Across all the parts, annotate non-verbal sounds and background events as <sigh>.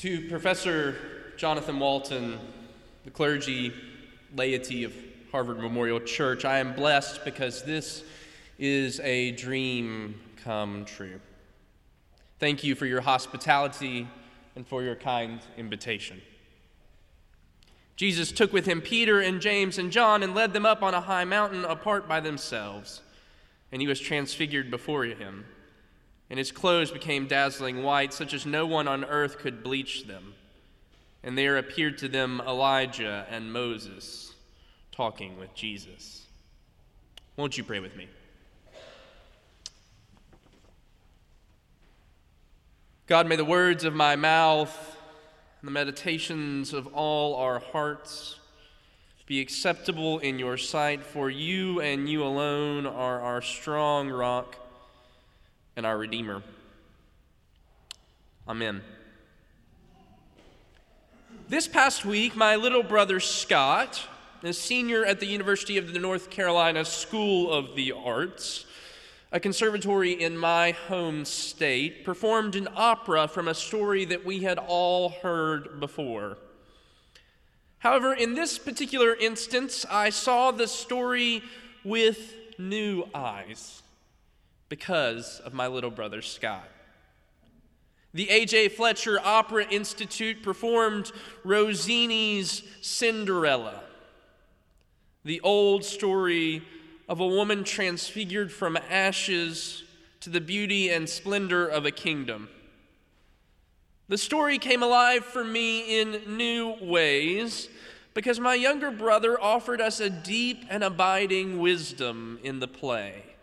To Professor Jonathan Walton, the clergy, laity of Harvard Memorial Church, I am blessed because this is a dream come true. Thank you for your hospitality and for your kind invitation. Jesus took with him Peter and James and John and led them up on a high mountain apart by themselves, and he was transfigured before him and his clothes became dazzling white, such as no one on earth could bleach them. And there appeared to them Elijah and Moses talking with Jesus. Won't you pray with me? God, may the words of my mouth and the meditations of all our hearts be acceptable in your sight, for you and you alone are our strong rock and our Redeemer. Amen. This past week, my little brother Scott, a senior at the University of the North Carolina School of the Arts, a conservatory in my home state, performed an opera from a story that we had all heard before. However, in this particular instance, I saw the story with new eyes because of my little brother Scott. The A.J. Fletcher Opera Institute performed Rossini's Cinderella, the old story of a woman transfigured from ashes to the beauty and splendor of a kingdom. The story came alive for me in new ways because my younger brother offered us a deep and abiding wisdom in the play.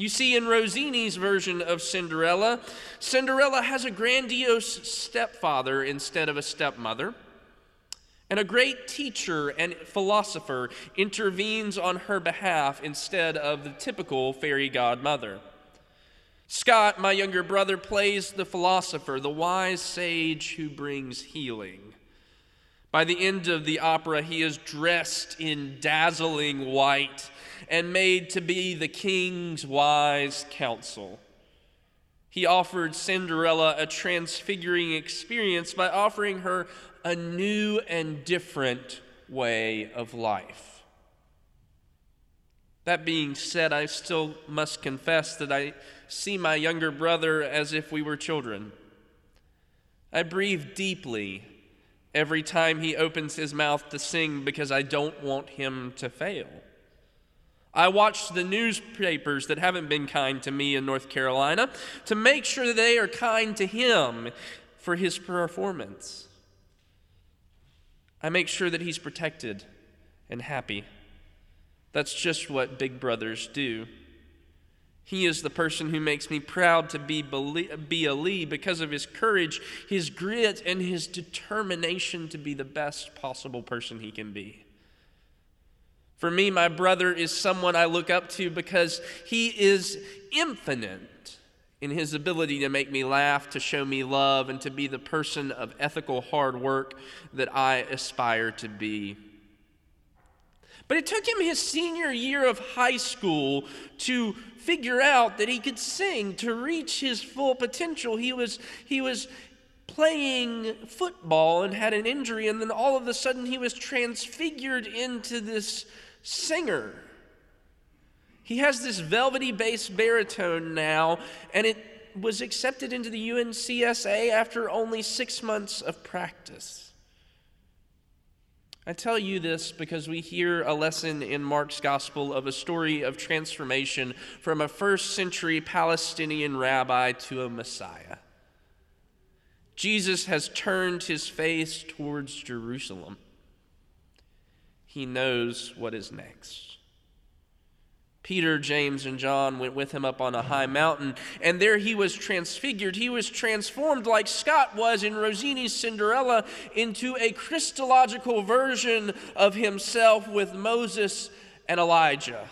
You see, in Rossini's version of Cinderella, Cinderella has a grandiose stepfather instead of a stepmother. And a great teacher and philosopher intervenes on her behalf instead of the typical fairy godmother. Scott, my younger brother, plays the philosopher, the wise sage who brings healing. By the end of the opera, he is dressed in dazzling white and made to be the king's wise counsel. He offered Cinderella a transfiguring experience by offering her a new and different way of life. That being said, I still must confess that I see my younger brother as if we were children. I breathe deeply every time he opens his mouth to sing because I don't want him to fail. I watch the newspapers that haven't been kind to me in North Carolina to make sure that they are kind to him for his performance. I make sure that he's protected and happy. That's just what big brothers do. He is the person who makes me proud to be, be a Lee because of his courage, his grit, and his determination to be the best possible person he can be. For me, my brother is someone I look up to because he is infinite in his ability to make me laugh, to show me love, and to be the person of ethical hard work that I aspire to be. But it took him his senior year of high school to figure out that he could sing, to reach his full potential. He was, he was playing football and had an injury, and then all of a sudden he was transfigured into this singer. He has this velvety bass baritone now, and it was accepted into the UNCSA after only six months of practice. I tell you this because we hear a lesson in Mark's gospel of a story of transformation from a first century Palestinian rabbi to a Messiah. Jesus has turned his face towards Jerusalem he knows what is next. Peter, James, and John went with him up on a high mountain, and there he was transfigured. He was transformed, like Scott was in Rossini's Cinderella, into a Christological version of himself with Moses and Elijah.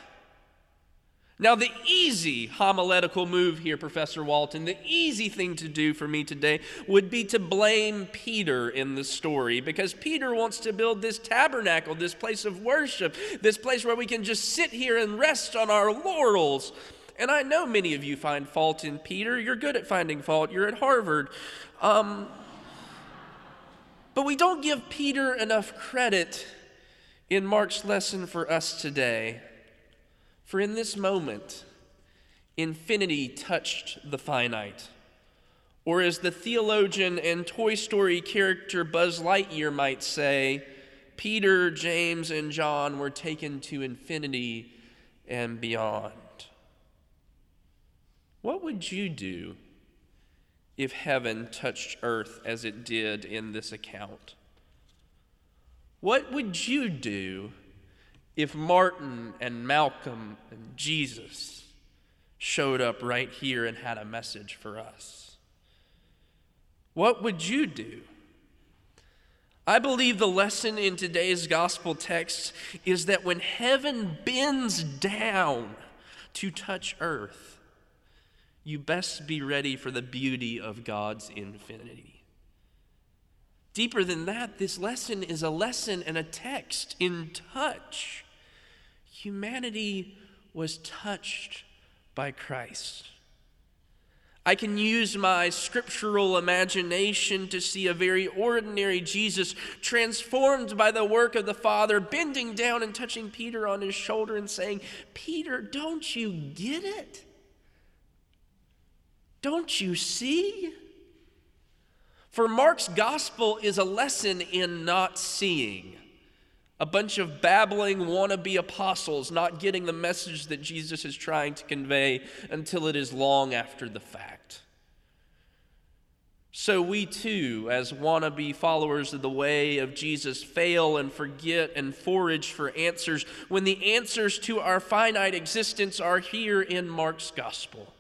Now, the easy homiletical move here, Professor Walton, the easy thing to do for me today would be to blame Peter in the story because Peter wants to build this tabernacle, this place of worship, this place where we can just sit here and rest on our laurels. And I know many of you find fault in Peter. You're good at finding fault, you're at Harvard. Um, But we don't give Peter enough credit in Mark's lesson for us today. For in this moment, infinity touched the finite. Or, as the theologian and Toy Story character Buzz Lightyear might say, Peter, James, and John were taken to infinity and beyond. What would you do if heaven touched earth as it did in this account? What would you do if Martin and Malcolm and Jesus showed up right here and had a message for us? What would you do? I believe the lesson in today's gospel text is that when heaven bends down to touch earth, you best be ready for the beauty of God's infinity. Deeper than that, this lesson is a lesson and a text in touch. Humanity was touched by Christ. I can use my scriptural imagination to see a very ordinary Jesus transformed by the work of the Father, bending down and touching Peter on his shoulder and saying, Peter, don't you get it? Don't you see? For Mark's gospel is a lesson in not seeing. A bunch of babbling wannabe apostles not getting the message that Jesus is trying to convey until it is long after the fact. So we too, as wannabe followers of the way of Jesus, fail and forget and forage for answers when the answers to our finite existence are here in Mark's gospel.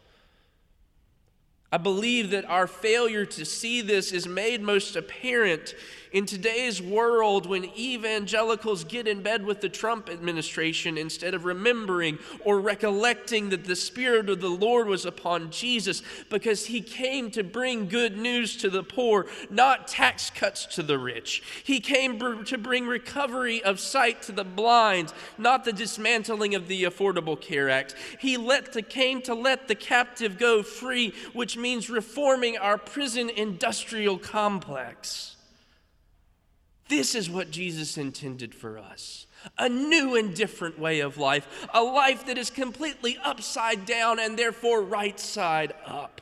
I believe that our failure to see this is made most apparent in today's world, when evangelicals get in bed with the Trump administration instead of remembering or recollecting that the Spirit of the Lord was upon Jesus because he came to bring good news to the poor, not tax cuts to the rich. He came to bring recovery of sight to the blind, not the dismantling of the Affordable Care Act. He let the, came to let the captive go free, which means reforming our prison industrial complex. This is what Jesus intended for us a new and different way of life, a life that is completely upside down and therefore right side up.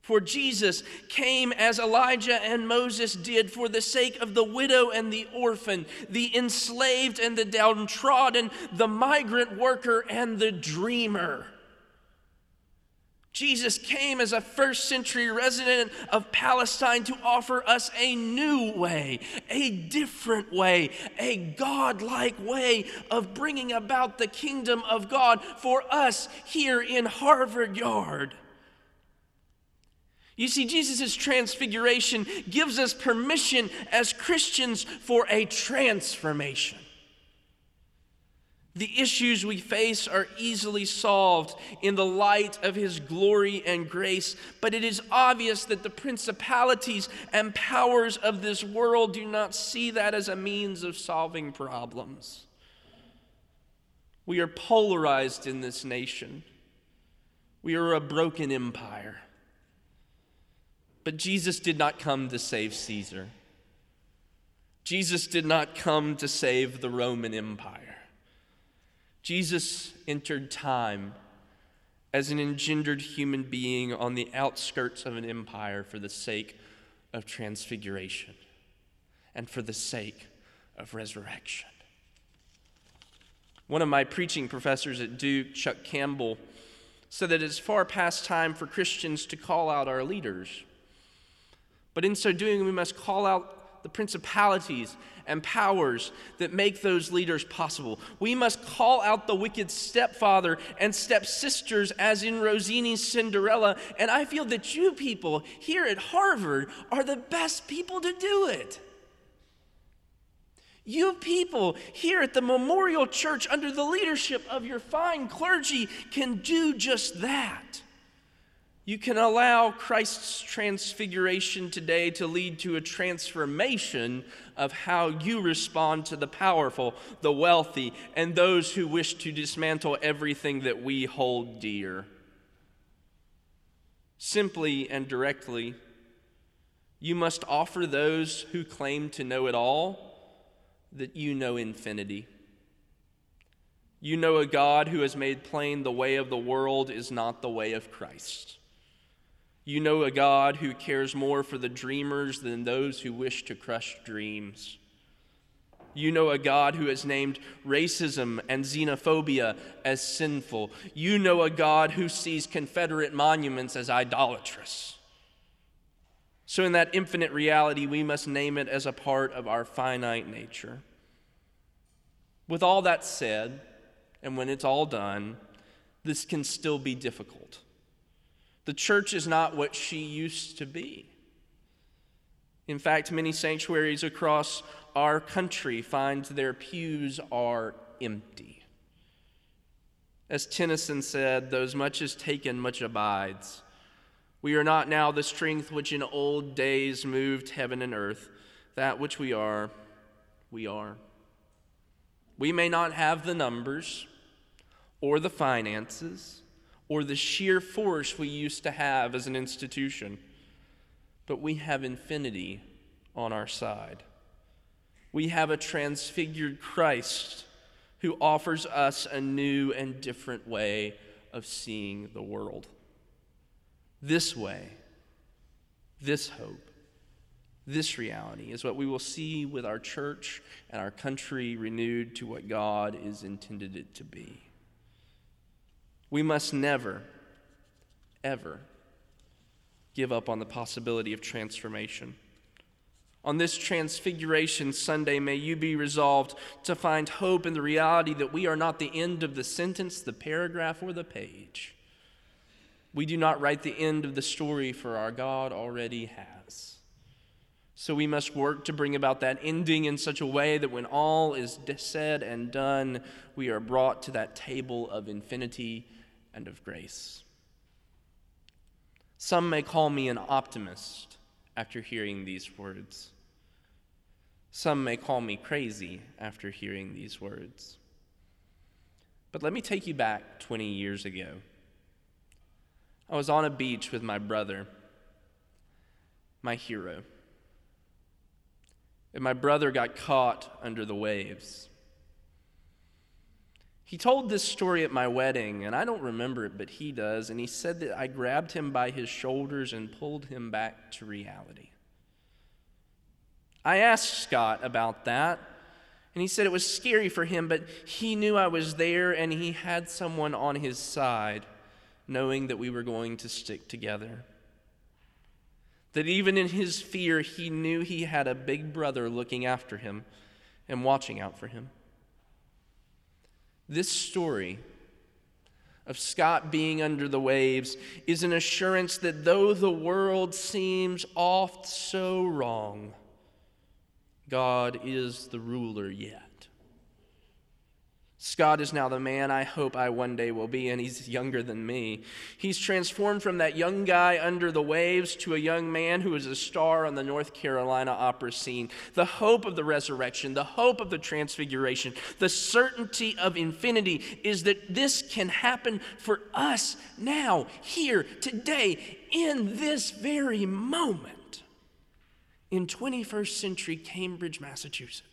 For Jesus came as Elijah and Moses did for the sake of the widow and the orphan, the enslaved and the downtrodden, the migrant worker and the dreamer. Jesus came as a first century resident of Palestine to offer us a new way, a different way, a God-like way of bringing about the kingdom of God for us here in Harvard Yard. You see, Jesus' transfiguration gives us permission as Christians for a transformation. The issues we face are easily solved in the light of His glory and grace, but it is obvious that the principalities and powers of this world do not see that as a means of solving problems. We are polarized in this nation, we are a broken empire. But Jesus did not come to save Caesar. Jesus did not come to save the Roman Empire. Jesus entered time as an engendered human being on the outskirts of an empire for the sake of transfiguration and for the sake of resurrection. One of my preaching professors at Duke, Chuck Campbell, said that it's far past time for Christians to call out our leaders. But in so doing, we must call out the principalities and powers that make those leaders possible. We must call out the wicked stepfather and stepsisters, as in Rossini's Cinderella. And I feel that you people here at Harvard are the best people to do it. You people here at the Memorial Church, under the leadership of your fine clergy, can do just that. You can allow Christ's transfiguration today to lead to a transformation of how you respond to the powerful, the wealthy, and those who wish to dismantle everything that we hold dear. Simply and directly, You must offer those who claim to know it all that you know infinity. You know a God who has made plain the way of the world is not the way of Christ. You know a God who cares more for the dreamers than those who wish to crush dreams. You know a God who has named racism and xenophobia as sinful. You know a God who sees Confederate monuments as idolatrous. So, in that infinite reality, we must name it as a part of our finite nature. With all that said, and when it's all done, this can still be difficult. The church is not what she used to be. In fact, many sanctuaries across our country find their pews are empty. As Tennyson said, those much is taken, much abides. We are not now the strength which in old days moved heaven and earth. That which we are, we are. We may not have the numbers or the finances or the sheer force we used to have as an institution, but we have infinity on our side. We have a transfigured Christ who offers us a new and different way of seeing the world. This way, this hope, this reality is what we will see with our church and our country renewed to what God is intended it to be. We must never, ever give up on the possibility of transformation. On this Transfiguration Sunday, may you be resolved to find hope in the reality that we are not the end of the sentence, the paragraph, or the page. We do not write the end of the story, for our God already has. So we must work to bring about that ending in such a way that when all is said and done, we are brought to that table of infinity and of grace. Some may call me an optimist after hearing these words. Some may call me crazy after hearing these words. But let me take you back 20 years ago. I was on a beach with my brother, my hero. And my brother got caught under the waves. He told this story at my wedding, and I don't remember it, but he does. And he said that I grabbed him by his shoulders and pulled him back to reality. I asked Scott about that, and he said it was scary for him, but he knew I was there and he had someone on his side knowing that we were going to stick together. That even in his fear, he knew he had a big brother looking after him and watching out for him. This story of Scott being under the waves is an assurance that though the world seems oft so wrong, God is the ruler yet. Scott is now the man I hope I one day will be, and he's younger than me. He's transformed from that young guy under the waves to a young man who is a star on the North Carolina opera scene. The hope of the resurrection, the hope of the transfiguration, the certainty of infinity is that this can happen for us now, here, today, in this very moment, in 21st century Cambridge, Massachusetts.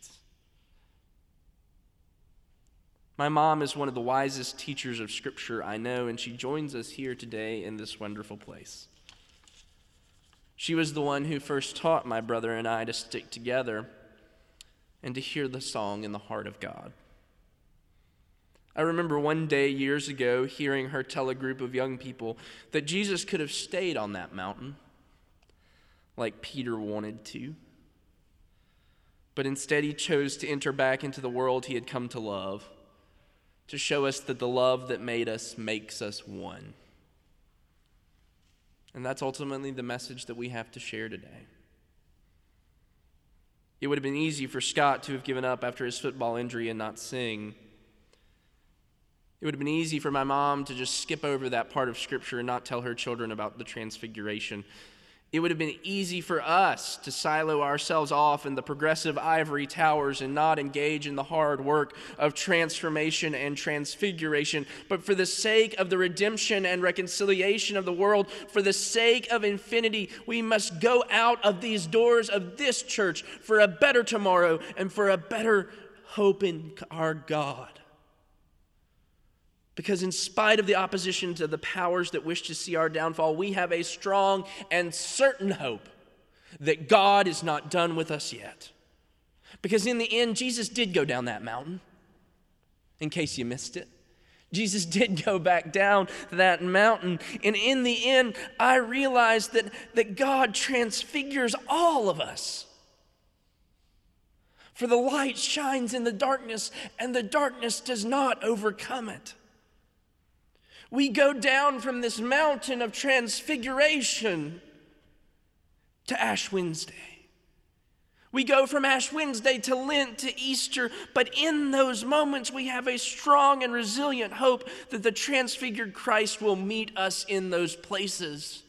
My mom is one of the wisest teachers of Scripture I know, and she joins us here today in this wonderful place. She was the one who first taught my brother and I to stick together and to hear the song in the heart of God. I remember one day years ago hearing her tell a group of young people that Jesus could have stayed on that mountain like Peter wanted to. But instead, he chose to enter back into the world he had come to love to show us that the love that made us makes us one. And that's ultimately the message that we have to share today. It would have been easy for Scott to have given up after his football injury and not sing. It would have been easy for my mom to just skip over that part of Scripture and not tell her children about the transfiguration. It would have been easy for us to silo ourselves off in the progressive ivory towers and not engage in the hard work of transformation and transfiguration. But for the sake of the redemption and reconciliation of the world, for the sake of infinity, we must go out of these doors of this church for a better tomorrow and for a better hope in our God. Because, in spite of the opposition to the powers that wish to see our downfall, we have a strong and certain hope that God is not done with us yet. Because, in the end, Jesus did go down that mountain, in case you missed it. Jesus <laughs> did go back down that mountain. And in the end, I realized that, that God transfigures all of us. For the light shines in the darkness, and the darkness does not overcome it. We go down from this mountain of transfiguration to Ash Wednesday. We go from Ash Wednesday to Lent to Easter, but in those moments we have a strong and resilient hope that the transfigured Christ will meet us in those places.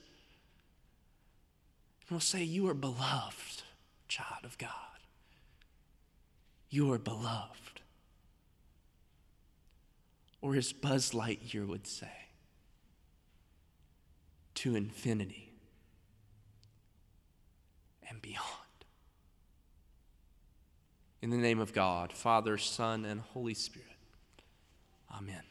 And we'll say, You are beloved, child of God. You are beloved or as Buzz Lightyear would say, to infinity and beyond. In the name of God, Father, Son, and Holy Spirit. Amen.